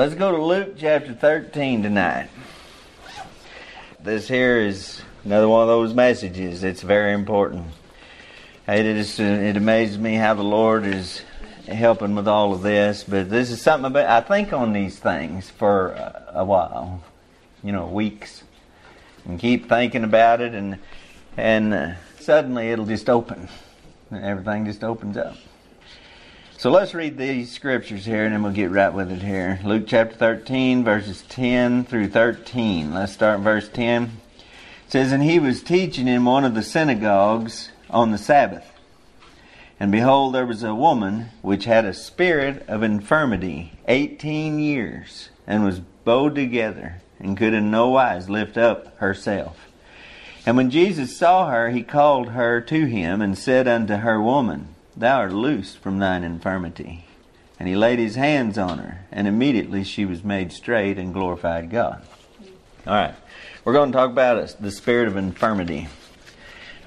Let's go to Luke chapter 13 tonight. This here is another one of those messages. It's very important. It is. It amazes me how the Lord is helping with all of this. But this is something about. I think on these things for a while, you know, weeks, and keep thinking about it, and and uh, suddenly it'll just open. And Everything just opens up. So let's read these scriptures here and then we'll get right with it here. Luke chapter 13, verses 10 through 13. Let's start in verse 10. It says, And he was teaching in one of the synagogues on the Sabbath. And behold, there was a woman which had a spirit of infirmity eighteen years, and was bowed together, and could in no wise lift up herself. And when Jesus saw her, he called her to him, and said unto her, Woman, Thou art loosed from thine infirmity. And he laid his hands on her, and immediately she was made straight and glorified God. All right, we're going to talk about the spirit of infirmity.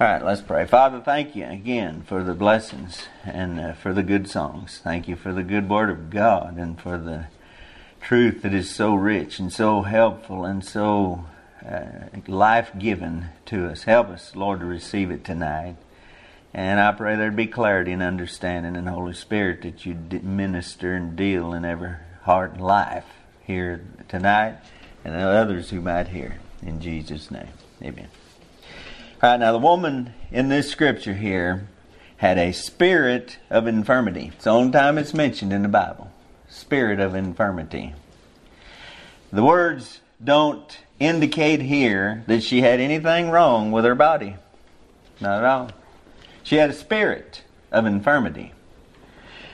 All right, let's pray. Father, thank you again for the blessings and uh, for the good songs. Thank you for the good word of God and for the truth that is so rich and so helpful and so uh, life given to us. Help us, Lord, to receive it tonight. And I pray there'd be clarity and understanding and Holy Spirit that you minister and deal in every heart and life here tonight and others who might hear. In Jesus' name. Amen. All right, now the woman in this scripture here had a spirit of infirmity. It's the only time it's mentioned in the Bible. Spirit of infirmity. The words don't indicate here that she had anything wrong with her body. Not at all. She had a spirit of infirmity.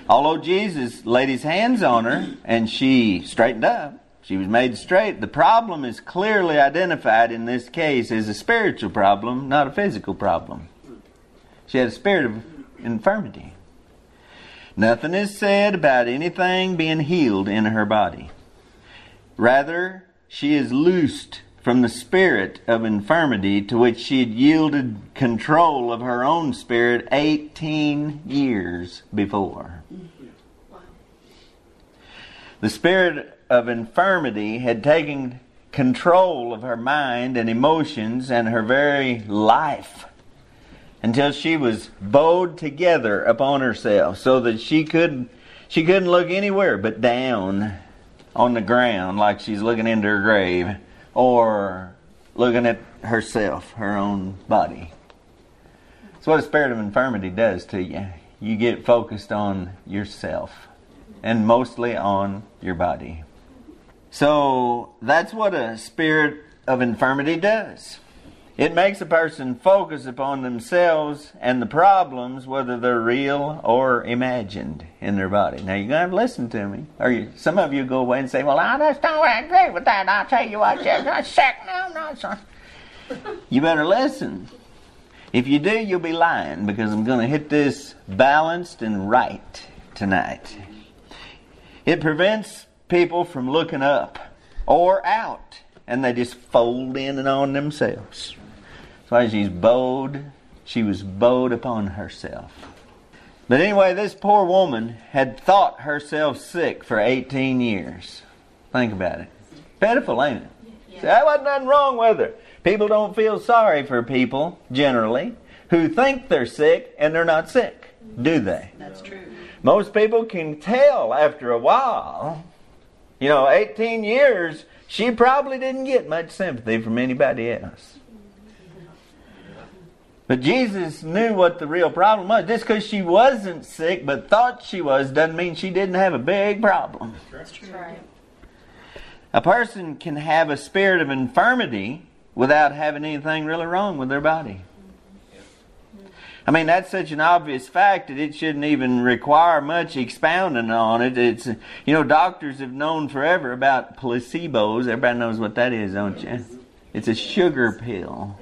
Although Jesus laid his hands on her and she straightened up, she was made straight. The problem is clearly identified in this case as a spiritual problem, not a physical problem. She had a spirit of infirmity. Nothing is said about anything being healed in her body. Rather, she is loosed from the spirit of infirmity to which she had yielded control of her own spirit 18 years before. The spirit of infirmity had taken control of her mind and emotions and her very life until she was bowed together upon herself so that she could she couldn't look anywhere but down on the ground like she's looking into her grave or looking at herself, her own body. That's what a spirit of infirmity does to you. You get focused on yourself and mostly on your body. So that's what a spirit of infirmity does. It makes a person focus upon themselves and the problems, whether they're real or imagined in their body. Now, you're to have to listen to me. Or you, some of you go away and say, Well, I just don't agree with that. I'll tell you what, I'm sick now. No, son. You better listen. If you do, you'll be lying because I'm going to hit this balanced and right tonight. It prevents people from looking up or out, and they just fold in and on themselves. Why she's bowed. She was bowed upon herself. But anyway, this poor woman had thought herself sick for 18 years. Think about it. Pitiful, ain't it? Yeah. there wasn't nothing wrong with her. People don't feel sorry for people, generally, who think they're sick and they're not sick, do they? That's true. Most people can tell after a while. You know, 18 years, she probably didn't get much sympathy from anybody else. But Jesus knew what the real problem was. Just because she wasn't sick but thought she was doesn't mean she didn't have a big problem. That's right. A person can have a spirit of infirmity without having anything really wrong with their body. Mm-hmm. I mean, that's such an obvious fact that it shouldn't even require much expounding on it. It's, you know, doctors have known forever about placebos. Everybody knows what that is, don't you? It's a sugar pill.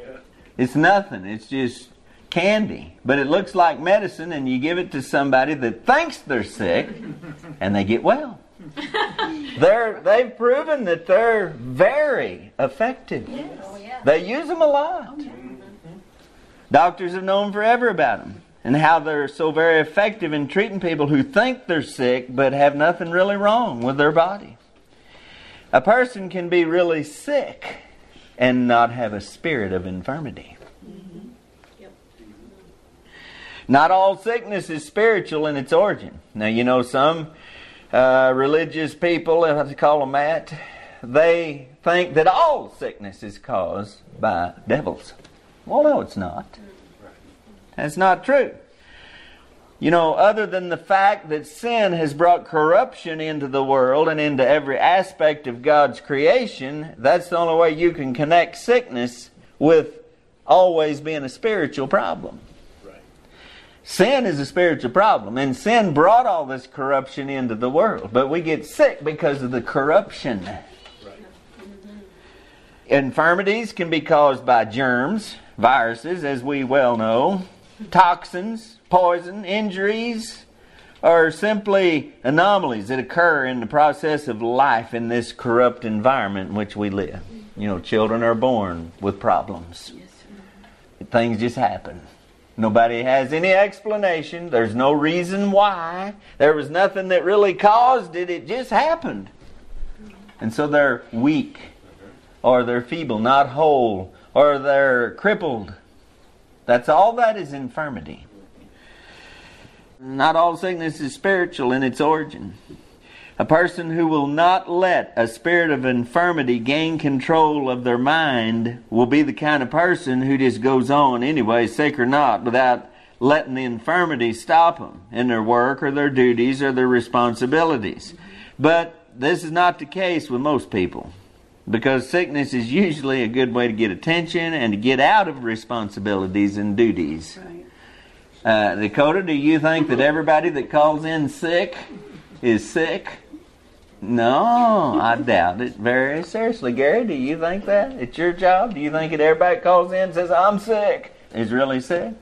It's nothing. It's just candy. But it looks like medicine, and you give it to somebody that thinks they're sick, and they get well. they're, they've proven that they're very effective. Yes. Oh, yeah. They use them a lot. Oh, yeah. Doctors have known forever about them and how they're so very effective in treating people who think they're sick but have nothing really wrong with their body. A person can be really sick and not have a spirit of infirmity. Not all sickness is spiritual in its origin. Now, you know, some uh, religious people, if I call them that, they think that all sickness is caused by devils. Well, no, it's not. That's not true. You know, other than the fact that sin has brought corruption into the world and into every aspect of God's creation, that's the only way you can connect sickness with always being a spiritual problem. Sin is a spiritual problem, and sin brought all this corruption into the world. But we get sick because of the corruption. Infirmities can be caused by germs, viruses, as we well know, toxins, poison, injuries, or simply anomalies that occur in the process of life in this corrupt environment in which we live. You know, children are born with problems. Things just happen. Nobody has any explanation. There's no reason why. There was nothing that really caused it. It just happened. And so they're weak, or they're feeble, not whole, or they're crippled. That's all that is infirmity. Not all sickness is spiritual in its origin. A person who will not let a spirit of infirmity gain control of their mind will be the kind of person who just goes on anyway, sick or not, without letting the infirmity stop them in their work or their duties or their responsibilities. But this is not the case with most people because sickness is usually a good way to get attention and to get out of responsibilities and duties. Right. Uh, Dakota, do you think that everybody that calls in sick is sick? No, I doubt it very seriously. Gary, do you think that? It's your job? Do you think that everybody calls in and says, I'm sick, is really sick?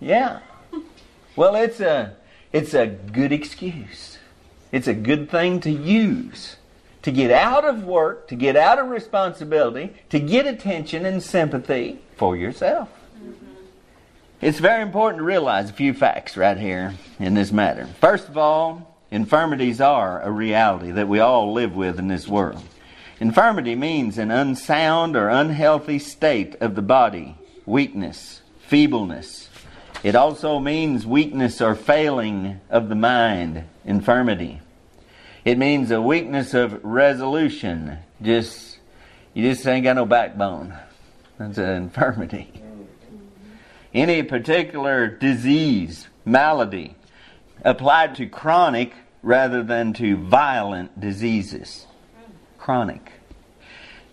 Yeah. Well, it's a, it's a good excuse. It's a good thing to use to get out of work, to get out of responsibility, to get attention and sympathy for yourself. It's very important to realize a few facts right here in this matter. First of all, infirmities are a reality that we all live with in this world. Infirmity means an unsound or unhealthy state of the body, weakness, feebleness. It also means weakness or failing of the mind, infirmity. It means a weakness of resolution. Just you just ain't got no backbone. That's an infirmity any particular disease, malady, applied to chronic rather than to violent diseases. Chronic.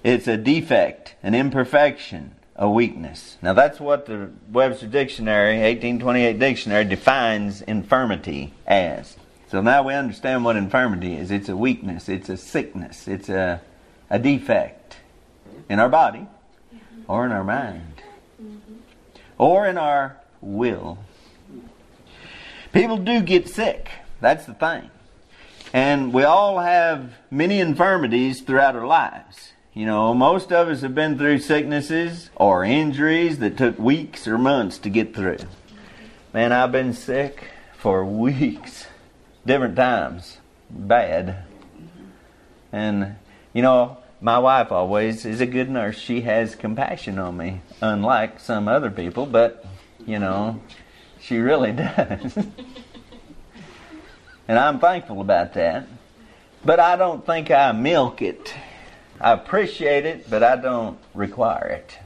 It's a defect, an imperfection, a weakness. Now that's what the Webster Dictionary, 1828 Dictionary, defines infirmity as. So now we understand what infirmity is. It's a weakness, it's a sickness, it's a, a defect in our body or in our mind or in our will. People do get sick. That's the thing. And we all have many infirmities throughout our lives. You know, most of us have been through sicknesses or injuries that took weeks or months to get through. Man, I've been sick for weeks, different times, bad. And, you know, my wife always is a good nurse. She has compassion on me, unlike some other people, but, you know, she really does. and I'm thankful about that. But I don't think I milk it. I appreciate it, but I don't require it.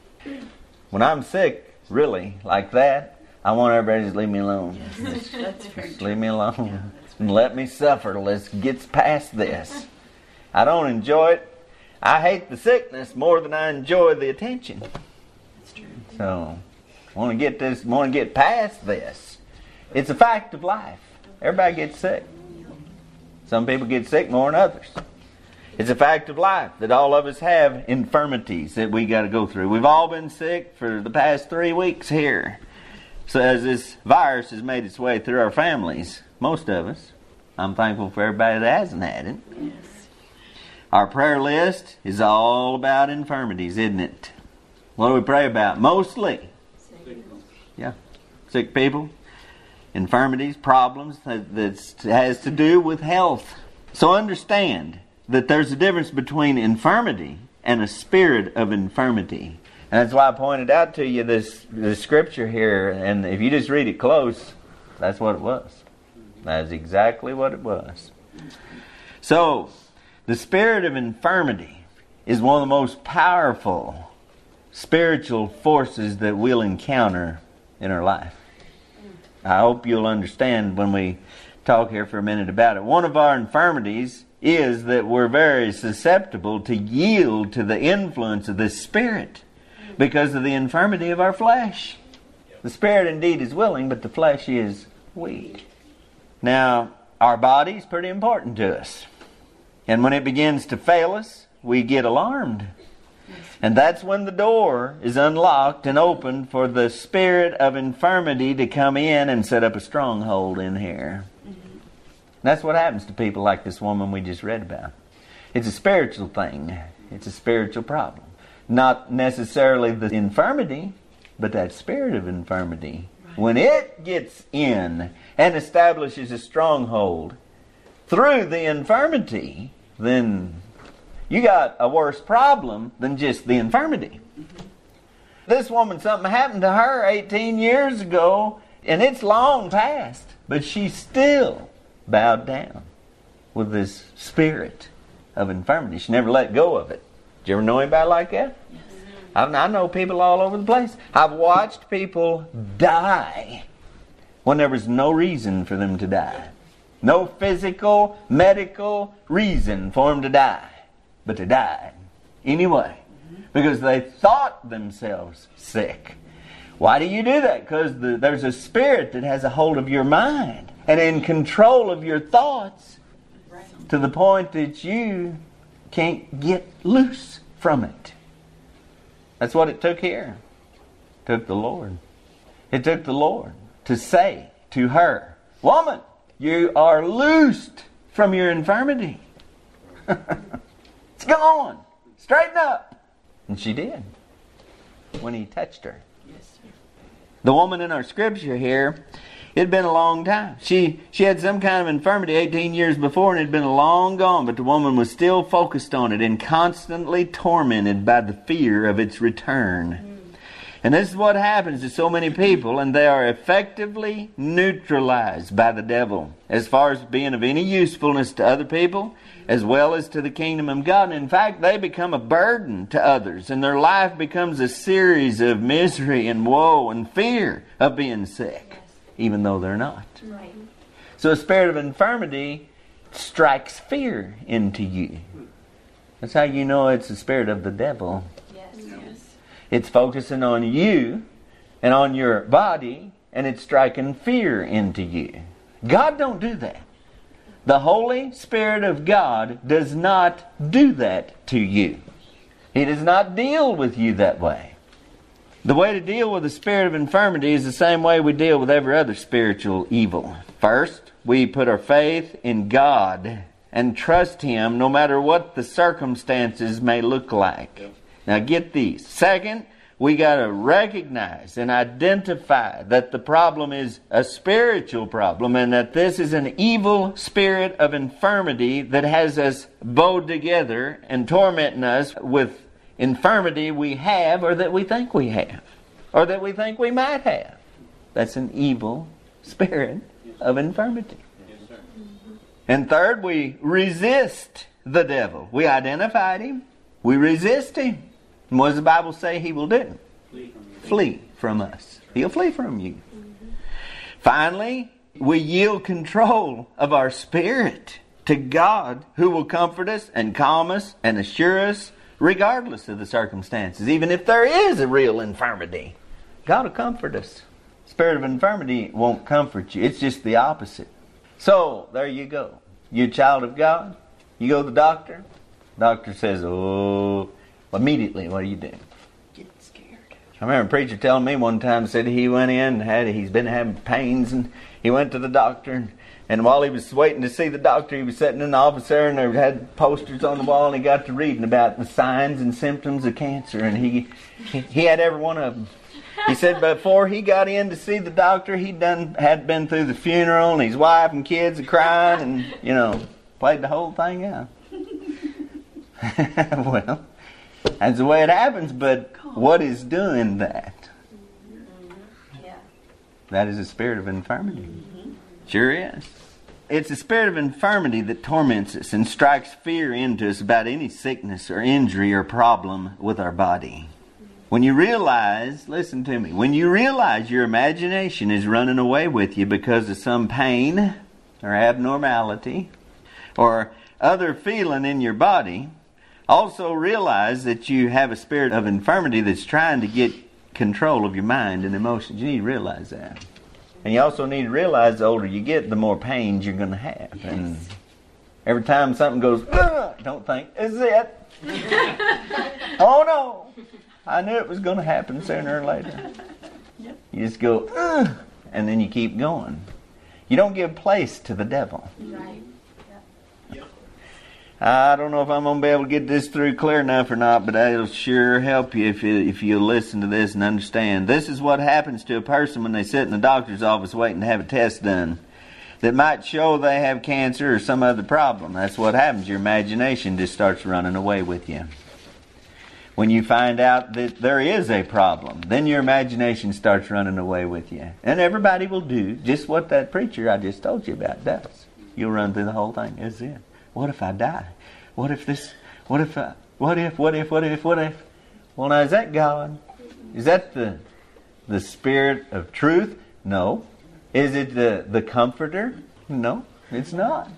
When I'm sick, really, like that, I want everybody to just leave me alone. Just, just leave me alone and let me suffer. Let's get past this. I don't enjoy it. I hate the sickness more than I enjoy the attention. That's true. So, want to get this, want to get past this. It's a fact of life. Everybody gets sick. Some people get sick more than others. It's a fact of life that all of us have infirmities that we got to go through. We've all been sick for the past three weeks here. So as this virus has made its way through our families, most of us, I'm thankful for everybody that hasn't had it. Yes. Our prayer list is all about infirmities, isn't it? What do we pray about? Mostly. Sick. Yeah. Sick people, infirmities, problems that, has to do with health. So understand, that there's a difference between infirmity and a spirit of infirmity. And that's why I pointed out to you this, this scripture here, and if you just read it close, that's what it was. That's exactly what it was. So, the spirit of infirmity is one of the most powerful spiritual forces that we'll encounter in our life. I hope you'll understand when we talk here for a minute about it. One of our infirmities is that we're very susceptible to yield to the influence of the Spirit because of the infirmity of our flesh. The Spirit indeed is willing, but the flesh is weak. Now, our body is pretty important to us. And when it begins to fail us, we get alarmed. And that's when the door is unlocked and opened for the spirit of infirmity to come in and set up a stronghold in here. That's what happens to people like this woman we just read about. It's a spiritual thing, it's a spiritual problem. Not necessarily the infirmity, but that spirit of infirmity. When it gets in and establishes a stronghold through the infirmity, then you got a worse problem than just the infirmity. This woman, something happened to her 18 years ago, and it's long past, but she still bowed down with this spirit of infirmity. She never let go of it. Did you ever know anybody like that? Yes. I know people all over the place. I've watched people die when there was no reason for them to die. No physical, medical reason for them to die. But they died anyway because they thought themselves sick. Why do you do that? Because the, there's a spirit that has a hold of your mind and in control of your thoughts to the point that you can't get loose from it. That's what it took here. It took the Lord. It took the Lord to say to her, Woman, you are loosed from your infirmity. it's gone. Straighten up. And she did when he touched her. Yes, The woman in our scripture here, it had been a long time. She she had some kind of infirmity 18 years before and it had been long gone, but the woman was still focused on it and constantly tormented by the fear of its return. And this is what happens to so many people, and they are effectively neutralized by the devil as far as being of any usefulness to other people as well as to the kingdom of God. And in fact, they become a burden to others, and their life becomes a series of misery and woe and fear of being sick, even though they're not. Right. So a spirit of infirmity strikes fear into you. That's how you know it's the spirit of the devil. It's focusing on you and on your body, and it's striking fear into you. God don't do that. The Holy Spirit of God does not do that to you. He does not deal with you that way. The way to deal with the spirit of infirmity is the same way we deal with every other spiritual evil. First, we put our faith in God and trust Him no matter what the circumstances may look like. Now get these. Second, we got to recognize and identify that the problem is a spiritual problem and that this is an evil spirit of infirmity that has us bowed together and tormenting us with infirmity we have or that we think we have or that we think we might have. That's an evil spirit of infirmity. And third, we resist the devil. We identified him, we resist him. And what does the Bible say he will do? Flee from, flee from us. He'll flee from you. Mm-hmm. Finally, we yield control of our spirit to God who will comfort us and calm us and assure us regardless of the circumstances. Even if there is a real infirmity, God will comfort us. Spirit of infirmity won't comfort you. It's just the opposite. So, there you go. You're a child of God. You go to the doctor. Doctor says, Oh, immediately, what do you do? Get scared. I remember a preacher telling me one time said he went in had he's been having pains and he went to the doctor and, and while he was waiting to see the doctor he was sitting in the office there and there had posters on the wall and he got to reading about the signs and symptoms of cancer and he he, had every one of them. He said before he got in to see the doctor, he done had been through the funeral, and his wife and kids are crying, and you know, played the whole thing out. well, that's the way it happens, but what is doing that? Mm-hmm. That is a spirit of infirmity. Mm-hmm. Sure is. It's a spirit of infirmity that torments us and strikes fear into us about any sickness or injury or problem with our body. When you realize, listen to me, when you realize your imagination is running away with you because of some pain or abnormality or other feeling in your body, also realize that you have a spirit of infirmity that's trying to get control of your mind and emotions. You need to realize that. And you also need to realize the older you get, the more pains you're going to have. Yes. And every time something goes, don't think, is it? oh no! I knew it was going to happen sooner or later. Yep. You just go, and then you keep going. You don't give place to the devil. Right. I don't know if I'm to be able to get this through clear enough or not, but it'll sure help you if you if you listen to this and understand. This is what happens to a person when they sit in the doctor's office waiting to have a test done that might show they have cancer or some other problem. That's what happens. Your imagination just starts running away with you. When you find out that there is a problem, then your imagination starts running away with you. And everybody will do just what that preacher I just told you about does. You'll run through the whole thing. Is it? What if I die? What if this? What if? I, what if? What if? What if? What if? Well, now is that God? Is that the the Spirit of truth? No. Is it the the Comforter? No, it's not.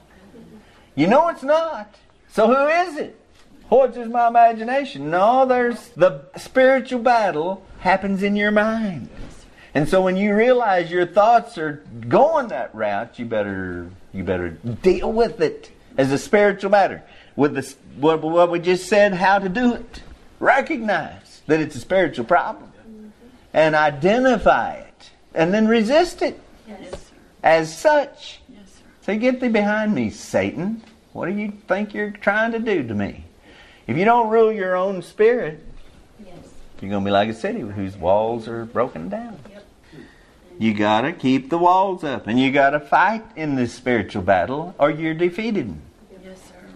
You know it's not. So who is it? What's just my imagination? No, there's the spiritual battle happens in your mind. And so when you realize your thoughts are going that route, you better you better deal with it as a spiritual matter. With the, what, what we just said, how to do it. Recognize that it's a spiritual problem and identify it and then resist it yes, as such. Yes, so get thee behind me, Satan. What do you think you're trying to do to me? If you don't rule your own spirit, yes. you're going to be like a city whose walls are broken down. You got to keep the walls up and you got to fight in this spiritual battle or you're defeated. Yes, sir.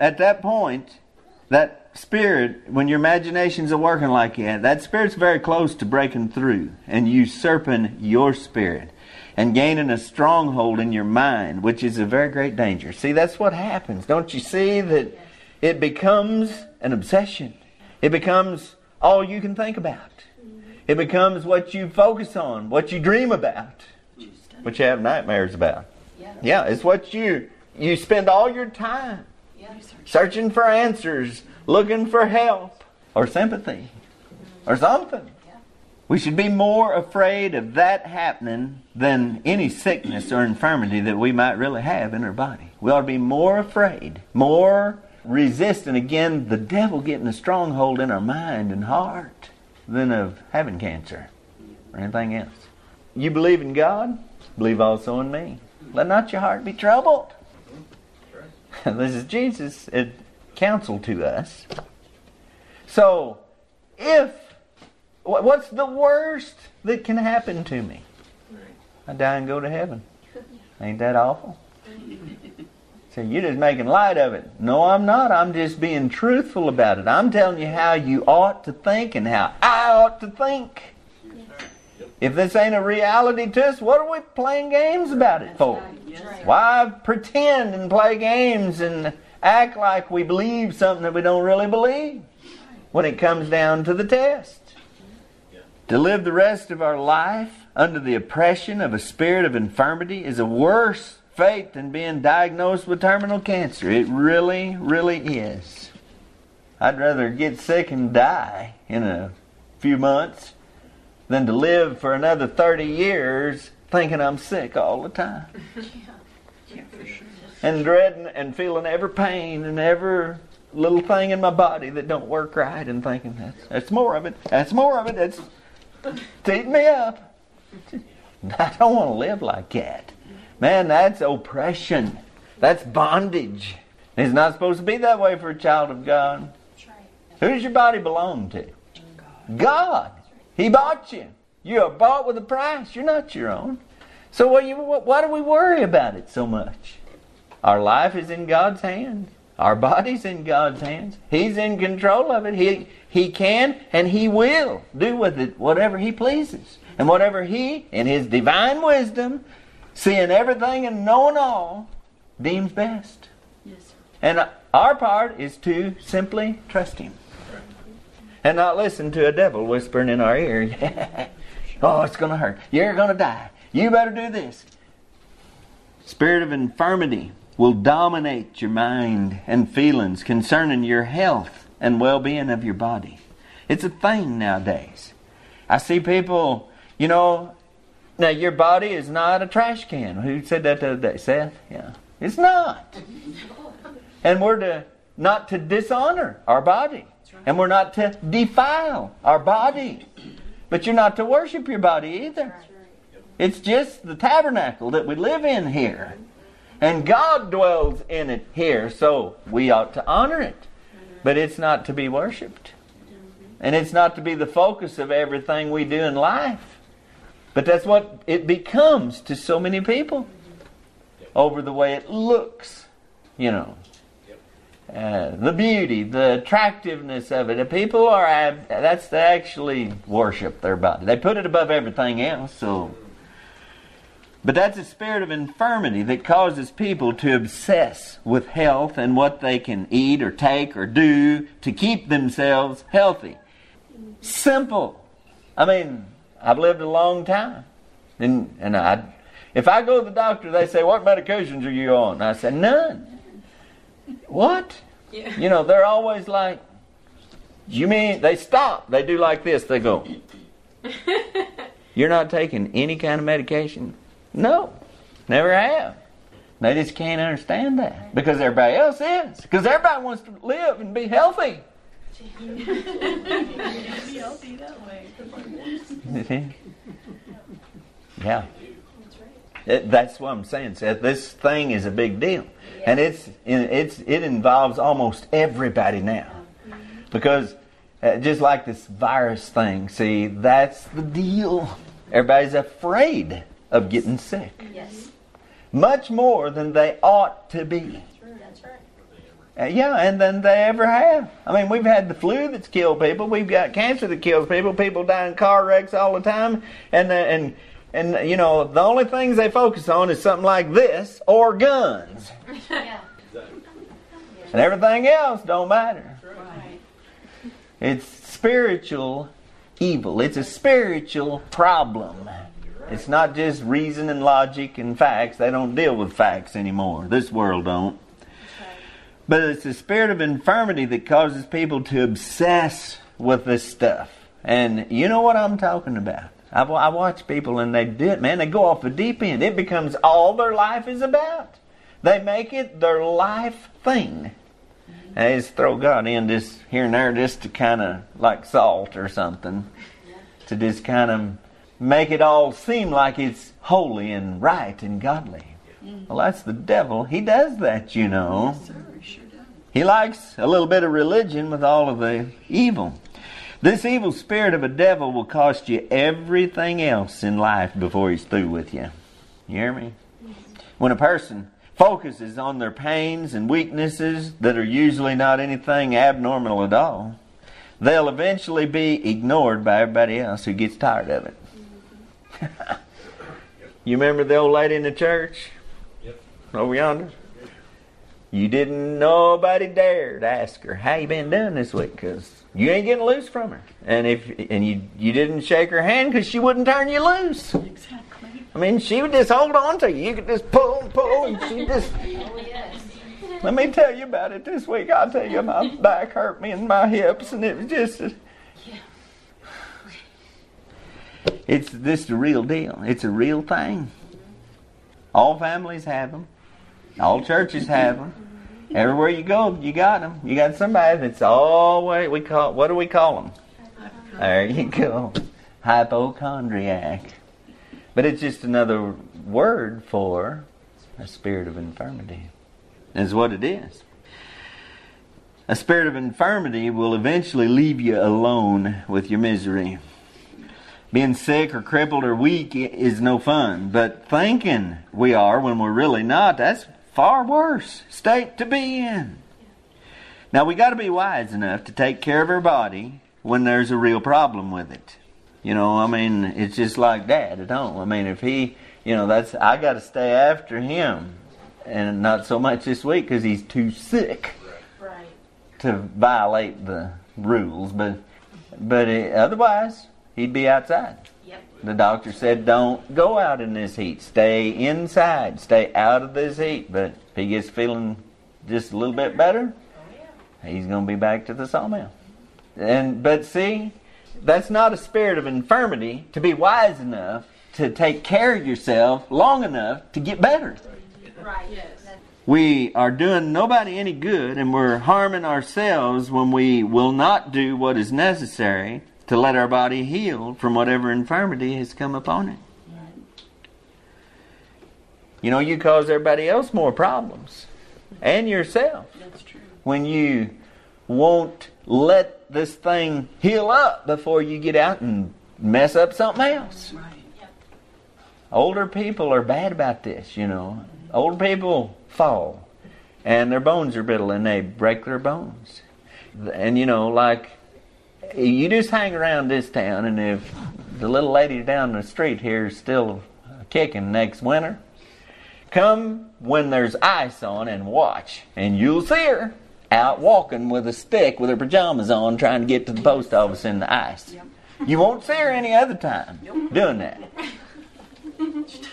At that point, that spirit, when your imaginations are working like that, that spirit's very close to breaking through and usurping your spirit and gaining a stronghold in your mind, which is a very great danger. See, that's what happens. Don't you see that it becomes an obsession? It becomes all you can think about. It becomes what you focus on, what you dream about, what you have nightmares about. Yeah, it's what you you spend all your time searching for answers, looking for help or sympathy or something. We should be more afraid of that happening than any sickness or infirmity that we might really have in our body. We ought to be more afraid, more resistant again the devil getting a stronghold in our mind and heart than of having cancer or anything else. You believe in God? Believe also in me. Let not your heart be troubled. this is Jesus' counsel to us. So, if what's the worst that can happen to me? I die and go to heaven. Ain't that awful? So you're just making light of it. No, I'm not. I'm just being truthful about it. I'm telling you how you ought to think and how I ought to think. If this ain't a reality to us, what are we playing games about it for? Why pretend and play games and act like we believe something that we don't really believe when it comes down to the test? To live the rest of our life under the oppression of a spirit of infirmity is a worse fate than being diagnosed with terminal cancer. It really, really is. I'd rather get sick and die in a few months than to live for another 30 years thinking I'm sick all the time. Yeah. And dreading and feeling every pain and every little thing in my body that don't work right and thinking that's, that's more of it. That's more of it. That's it's eating me up. I don't want to live like that. Man, that's oppression. That's bondage. It's not supposed to be that way for a child of God. Who does your body belong to? God. He bought you. You are bought with a price. You're not your own. So why do we worry about it so much? Our life is in God's hand. Our body's in God's hands. He's in control of it. He, he can and He will do with it whatever He pleases. And whatever He, in His divine wisdom, seeing everything and knowing all, deems best. Yes, and our part is to simply trust Him. And not listen to a devil whispering in our ear, oh, it's going to hurt. You're going to die. You better do this. Spirit of infirmity will dominate your mind and feelings concerning your health and well being of your body. It's a thing nowadays. I see people, you know, now your body is not a trash can. Who said that the other day? Seth? Yeah. It's not. And we're to not to dishonor our body. And we're not to defile our body. But you're not to worship your body either. It's just the tabernacle that we live in here. And God dwells in it here, so we ought to honor it. But it's not to be worshiped. And it's not to be the focus of everything we do in life. But that's what it becomes to so many people over the way it looks, you know. Uh, the beauty, the attractiveness of it. people are, that's actually worship their body. They put it above everything else, so but that's a spirit of infirmity that causes people to obsess with health and what they can eat or take or do to keep themselves healthy. Simple. I mean, I've lived a long time. And, and I, if I go to the doctor, they say, What medications are you on? I say, None. What? Yeah. You know, they're always like, You mean they stop? They do like this. They go, You're not taking any kind of medication? No, never have. They just can't understand that because everybody else is. Because everybody wants to live and be healthy. yeah. It, that's what I'm saying, Seth. This thing is a big deal, and it's it's it involves almost everybody now, because uh, just like this virus thing. See, that's the deal. Everybody's afraid of getting sick. Yes. Much more than they ought to be. Uh, yeah, and than they ever have. I mean, we've had the flu that's killed people. We've got cancer that kills people. People die in car wrecks all the time, and uh, and and you know the only things they focus on is something like this or guns. yeah. And everything else don't matter. Right. It's spiritual evil. It's a spiritual problem. It's not just reason and logic and facts. They don't deal with facts anymore. This world don't. But it's the spirit of infirmity that causes people to obsess with this stuff. And you know what I'm talking about. I, I watch people and they do it, man. They go off the deep end. It becomes all their life is about. They make it their life thing. And they just throw God in just here and there just to kind of like salt or something. To just kind of make it all seem like it's holy and right and godly. Well, that's the devil. He does that, you know. Yes, he, likes a little bit of religion with all of the evil. This evil spirit of a devil will cost you everything else in life before he's through with you. You hear me? When a person focuses on their pains and weaknesses that are usually not anything abnormal at all, they'll eventually be ignored by everybody else who gets tired of it. you remember the old lady in the church? Yep. Over yonder? You didn't nobody dared ask her how you been doing this week because you ain't getting loose from her, and if and you you didn't shake her hand because she wouldn't turn you loose. Exactly. I mean, she would just hold on to you. You could just pull and pull, and she just. Oh, yes. Let me tell you about it this week. I'll tell you, my back hurt me and my hips, and it was just. Yeah. It's this the real deal. It's a real thing. All families have them. All churches have them. Everywhere you go, you got them. You got somebody that's always we call what do we call them? There you go, hypochondriac. But it's just another word for a spirit of infirmity. Is what it is. A spirit of infirmity will eventually leave you alone with your misery. Being sick or crippled or weak is no fun, but thinking we are when we're really not, that's far worse state to be in. Now we got to be wise enough to take care of our body when there's a real problem with it. You know, I mean, it's just like dad at home. I mean, if he, you know, that's I got to stay after him, and not so much this week because he's too sick Right. to violate the rules. But, but uh, otherwise, he'd be outside. The doctor said, "Don't go out in this heat. Stay inside. Stay out of this heat." But if he gets feeling just a little bit better, he's going to be back to the sawmill. And but see, that's not a spirit of infirmity to be wise enough to take care of yourself long enough to get better. Right. Yes. We are doing nobody any good and we're harming ourselves when we will not do what is necessary to let our body heal from whatever infirmity has come upon it. You know, you cause everybody else more problems and yourself That's true. when you won't let this thing heal up before you get out and mess up something else. Right. Older people are bad about this, you know. Older people fall and their bones are brittle and they break their bones. And you know, like you just hang around this town and if the little lady down the street here is still kicking next winter, come when there's ice on and watch and you'll see her out walking with a stick with her pajamas on trying to get to the post office in the ice. Yep. You won't see her any other time doing that.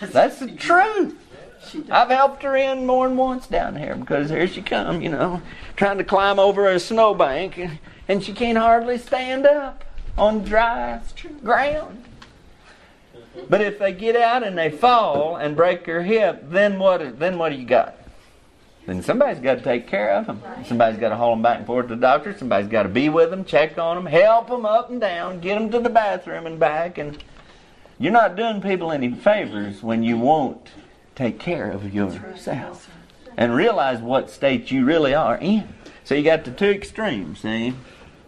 That's the truth. I've helped her in more than once down here because here she come, you know, trying to climb over a snowbank and, she can't hardly stand up on dry ground. But if they get out and they fall and break their hip, then what? Then what do you got? Then somebody's got to take care of them. Somebody's got to haul them back and forth to the doctor. Somebody's got to be with them, check on them, help them up and down, get them to the bathroom and back. And you're not doing people any favors when you won't take care of yourself and realize what state you really are in. So you got the two extremes, see?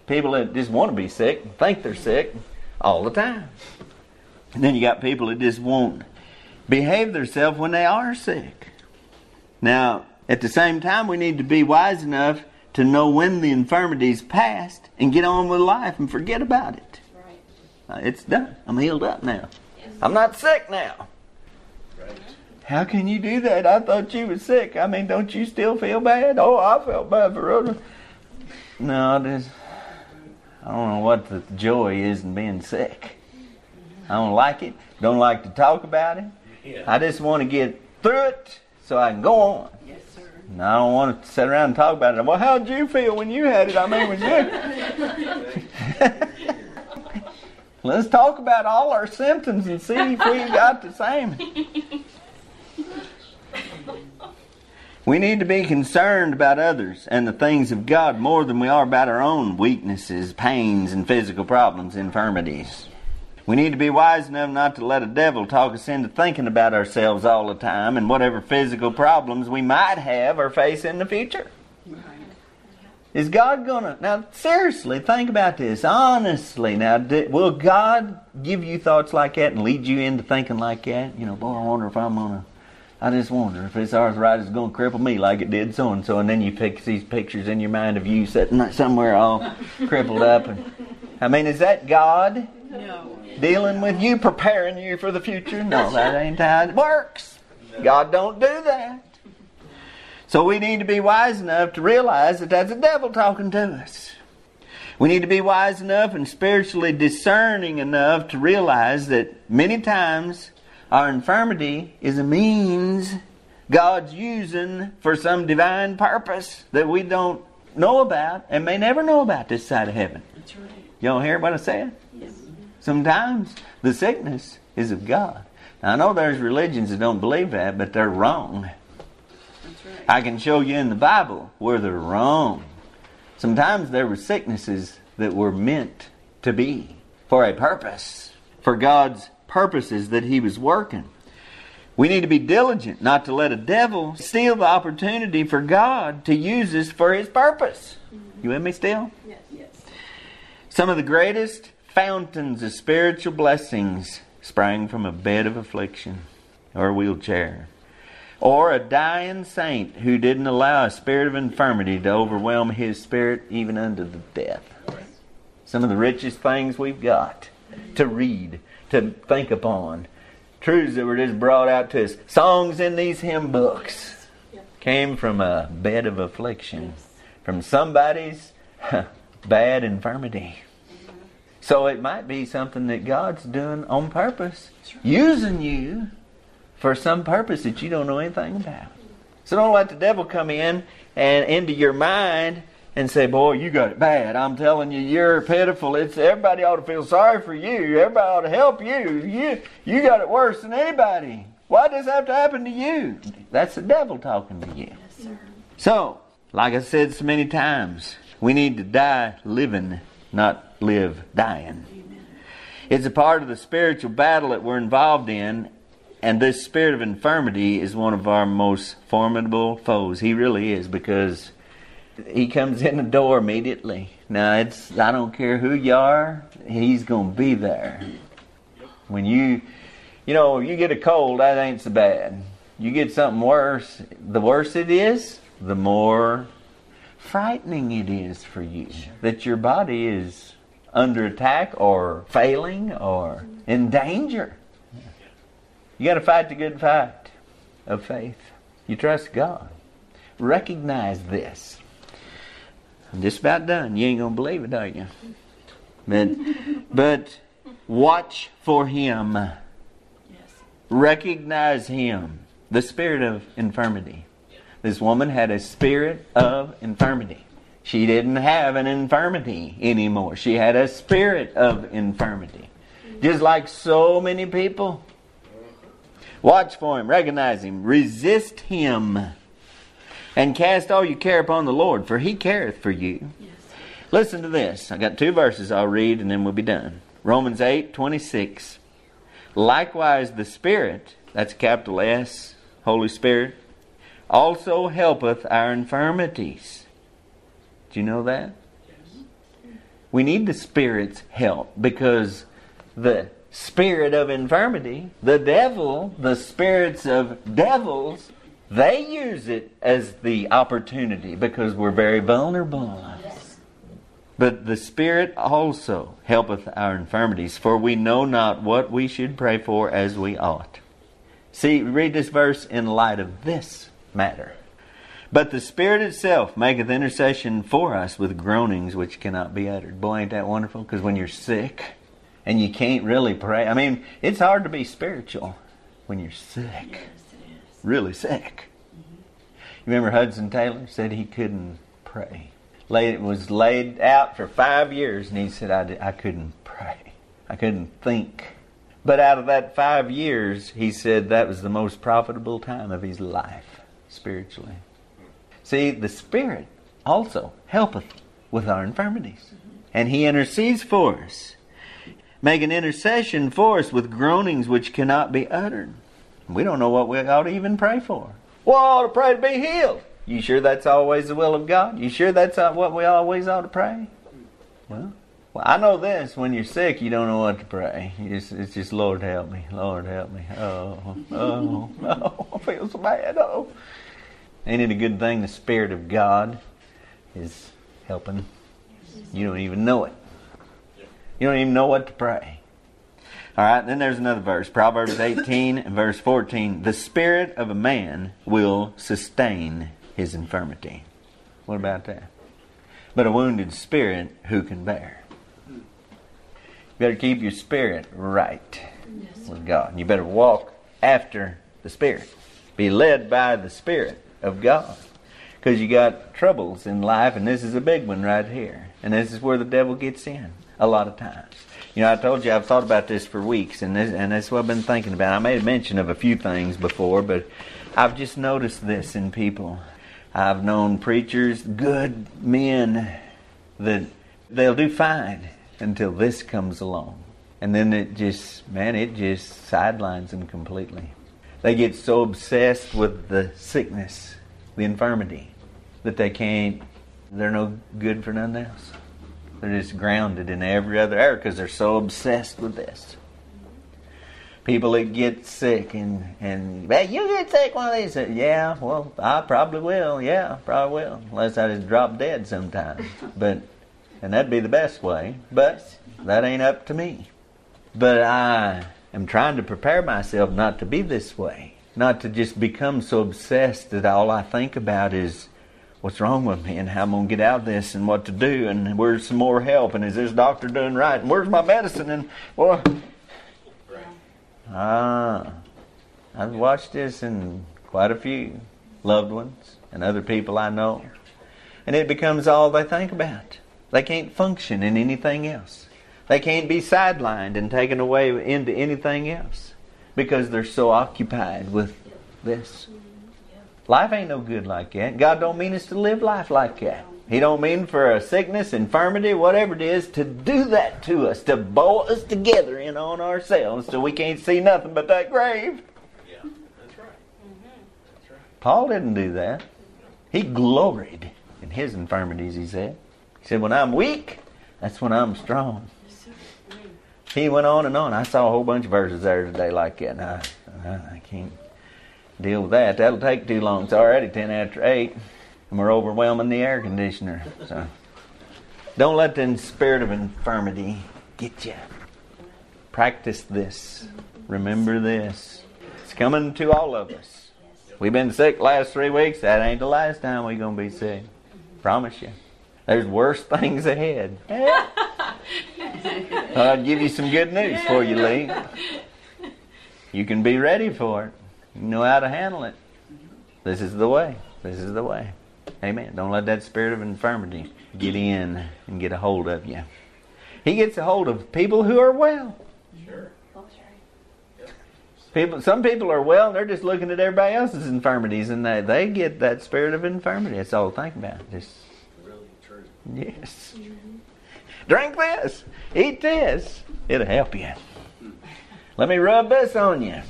People that just want to be sick, think they're sick all the time. And then you got people that just won't behave themselves when they are sick. Now, at the same time, we need to be wise enough to know when the infirmity's past and get on with life and forget about it. Right. Uh, It's done. I'm healed up now. I'm not sick now. How can you do that? I thought you were sick. I mean, don't you still feel bad? Oh, I felt bad for other. No, just I don't know what the joy is in being sick. I don't like it. Don't like to talk about it. I just want to get through it so I can go on. Yes, sir. And I don't want to sit around and talk about it. Well, how'd you feel when you had it? I mean, when you. Let's talk about all our symptoms and see if we got the same. We need to be concerned about others and the things of God more than we are about our own weaknesses, pains, and physical problems, infirmities. We need to be wise enough not to let a devil talk us into thinking about ourselves all the time and whatever physical problems we might have or face in the future. Is God gonna now? Seriously, think about this. Honestly, now, will God give you thoughts like that and lead you into thinking like that? You know, boy, I wonder if I'm gonna. I just wonder if this arthritis is gonna cripple me like it did so and so, and then you pick these pictures in your mind of you sitting somewhere all crippled up. And I mean, is that God No. dealing with you, preparing you for the future? No, that ain't how it works. God don't do that. So we need to be wise enough to realize that that's the devil talking to us. We need to be wise enough and spiritually discerning enough to realize that many times our infirmity is a means God's using for some divine purpose that we don't know about and may never know about this side of heaven. That's right. Y'all hear what I said? Yes. Sometimes the sickness is of God. Now, I know there's religions that don't believe that, but they're wrong. That's right. I can show you in the Bible where they're wrong. Sometimes there were sicknesses that were meant to be for a purpose, for God's purposes that He was working. We need to be diligent not to let a devil steal the opportunity for God to use us for His purpose. You with me still? Yes. Yes. Some of the greatest fountains of spiritual blessings sprang from a bed of affliction or a wheelchair. Or a dying saint who didn't allow a spirit of infirmity to overwhelm his spirit even unto the death. Some of the richest things we've got to read, to think upon. Truths that were just brought out to us. Songs in these hymn books came from a bed of affliction, from somebody's bad infirmity. So it might be something that God's doing on purpose, using you for some purpose that you don't know anything about. So don't let the devil come in and into your mind and say, "Boy, you got it bad." I'm telling you, you're pitiful. It's everybody ought to feel sorry for you. Everybody ought to help you. You you got it worse than anybody. Why does this have to happen to you? That's the devil talking to you. Yes, sir. So, like I said so many times, we need to die living, not live dying. It's a part of the spiritual battle that we're involved in, and this spirit of infirmity is one of our most formidable foes. He really is because he comes in the door immediately. Now it's I don't care who you are, he's to be there. When you you know, you get a cold, that ain't so bad. You get something worse, the worse it is, the more frightening it is for you that your body is under attack or failing or in danger. You got to fight the good fight of faith. You trust God. Recognize this. Just about done. You ain't gonna believe it, are you? But but watch for him. Yes. Recognize him. The spirit of infirmity. This woman had a spirit of infirmity. She didn't have an infirmity anymore. She had a spirit of infirmity. Just like so many people. Watch for him, recognize him, resist him, and cast all your care upon the Lord, for he careth for you. Yes. Listen to this. I got two verses I'll read and then we'll be done. Romans 8 26. Likewise, the Spirit, that's capital S, Holy Spirit, also helpeth our infirmities. Do you know that? We need the Spirit's help because the spirit of infirmity, the devil, the spirits of devils, they use it as the opportunity because we're very vulnerable. But the Spirit also helpeth our infirmities, for we know not what we should pray for as we ought. See, read this verse in light of this matter. But the Spirit itself maketh intercession for us with groanings which cannot be uttered. Boy, ain't that wonderful? Because when you're sick and you can't really pray, I mean, it's hard to be spiritual when you're sick, Yes. Really sick. You remember Hudson Taylor said he couldn't pray. Laid, was laid out for five years, and he said, I, di- I couldn't pray. I couldn't think. But out of that five years, he said that was the most profitable time of his life, spiritually. See, the Spirit also helpeth with our infirmities. And He intercedes for us, making intercession for us with groanings which cannot be uttered. We don't know what we ought to even pray for. Well, I ought to pray to be healed. You sure that's always the will of God? You sure that's what we always ought to pray? Well, well, I know this: when you're sick, you don't know what to pray. You just, it's just, Lord help me, Lord help me. Oh, oh, oh, I feel so bad. Oh, ain't it a good thing the Spirit of God is helping? You don't even know it. You don't even know what to pray. All right, then there's another verse, Proverbs 18 and verse 14. The spirit of a man will sustain his infirmity. What about that? But a wounded spirit, who can bear? You better keep your spirit right with God. You better walk after the Spirit. Be led by the Spirit of God. Because you got troubles in life, and this is a big one right here. And this is where the devil gets in a lot of times. You know, I told you I've thought about this for weeks, and this, and that's what I've been thinking about. I made mention of a few things before, but I've just noticed this in people. I've known preachers, good men, that they'll do fine until this comes along. And then it just, man, it just sidelines them completely. They get so obsessed with the sickness, the infirmity, that they can't, they're no good for nothing else. They're just grounded in every other area because they're so obsessed with this. People that get sick and and hey, you get sick one of these. Yeah, well, I probably will. Yeah, probably will, unless I just drop dead sometime. But and that'd be the best way. But that ain't up to me. But I am trying to prepare myself not to be this way, not to just become so obsessed that all I think about is what's wrong with me? And how I'm gonna get out of this and what to do? And where's some more help? And is this doctor doing right? And where's my medicine? And well ah I've watched this in quite a few loved ones and other people I know. And it becomes all they think about. They can't function in anything else. They can't be sidelined and taken away into anything else because they're so occupied with this. Life ain't no good like that. God don't mean us to live life like that. He don't mean for a sickness, infirmity, whatever it is, to do that to us, to bolt us together in on ourselves so we can't see nothing but that grave. Yeah, that's right. That's right. Paul didn't do that. He gloried in his infirmities, he said. He said, When I'm weak, that's when I'm strong. He went on and on. I saw a whole bunch of verses there today like that, and I, I can't deal with that. That'll take too long. It's already 10 after 8, and we're overwhelming the air conditioner. So don't let the spirit of infirmity get you. Practice this. Remember this. It's coming to all of us. We've been sick last three weeks. That ain't the last time we're going to be sick. Promise you. There's worse things ahead. I'll give you some good news for you, Lee. You can be ready for it. You know how to handle it. This is the way. This is the way. Amen. Don't let that spirit of infirmity get in and get a hold of you. He gets a hold of people who are well. Sure. People, some people are well and they're just looking at everybody else's infirmities and they, they get that spirit of infirmity. That's all think about. Just Really true. yes. Drink this. Eat this. It'll help you. Let me rub this on you.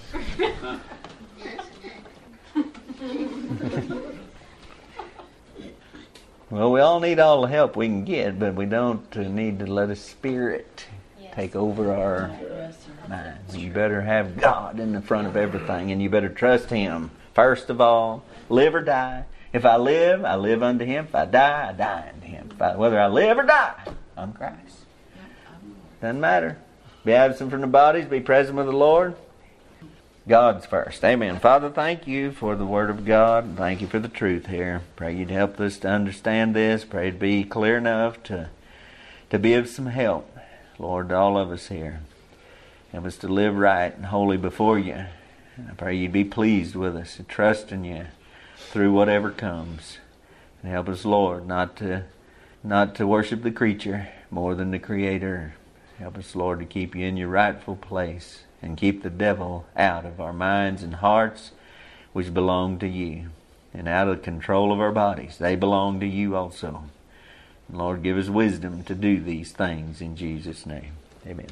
Well, we all need all the help we can get, but we don't uh, need to let a spirit take over our minds. You better have God in the front of everything, and you better trust Him first of all. Live or die. If I live, I live unto Him. If I die, I die unto Him. I, whether I live or die, I'm Christ. Doesn't matter. Be absent from the bodies, be present with the Lord. God's first. Amen. Father, thank you for the Word of God. Thank you for the truth here. Pray you'd help us to understand this. Pray to be clear enough to, to be of some help, Lord, to all of us here. Help us to live right and holy before you. I pray you'd be pleased with us and trust in you through whatever comes. And help us, Lord, not to not to worship the creature more than the Creator. Help us, Lord, to keep you in your rightful place and keep the devil out of our minds and hearts, which belong to you, and out of control of our bodies. They belong to you also. Lord, give us wisdom to do these things in Jesus' name. Amen.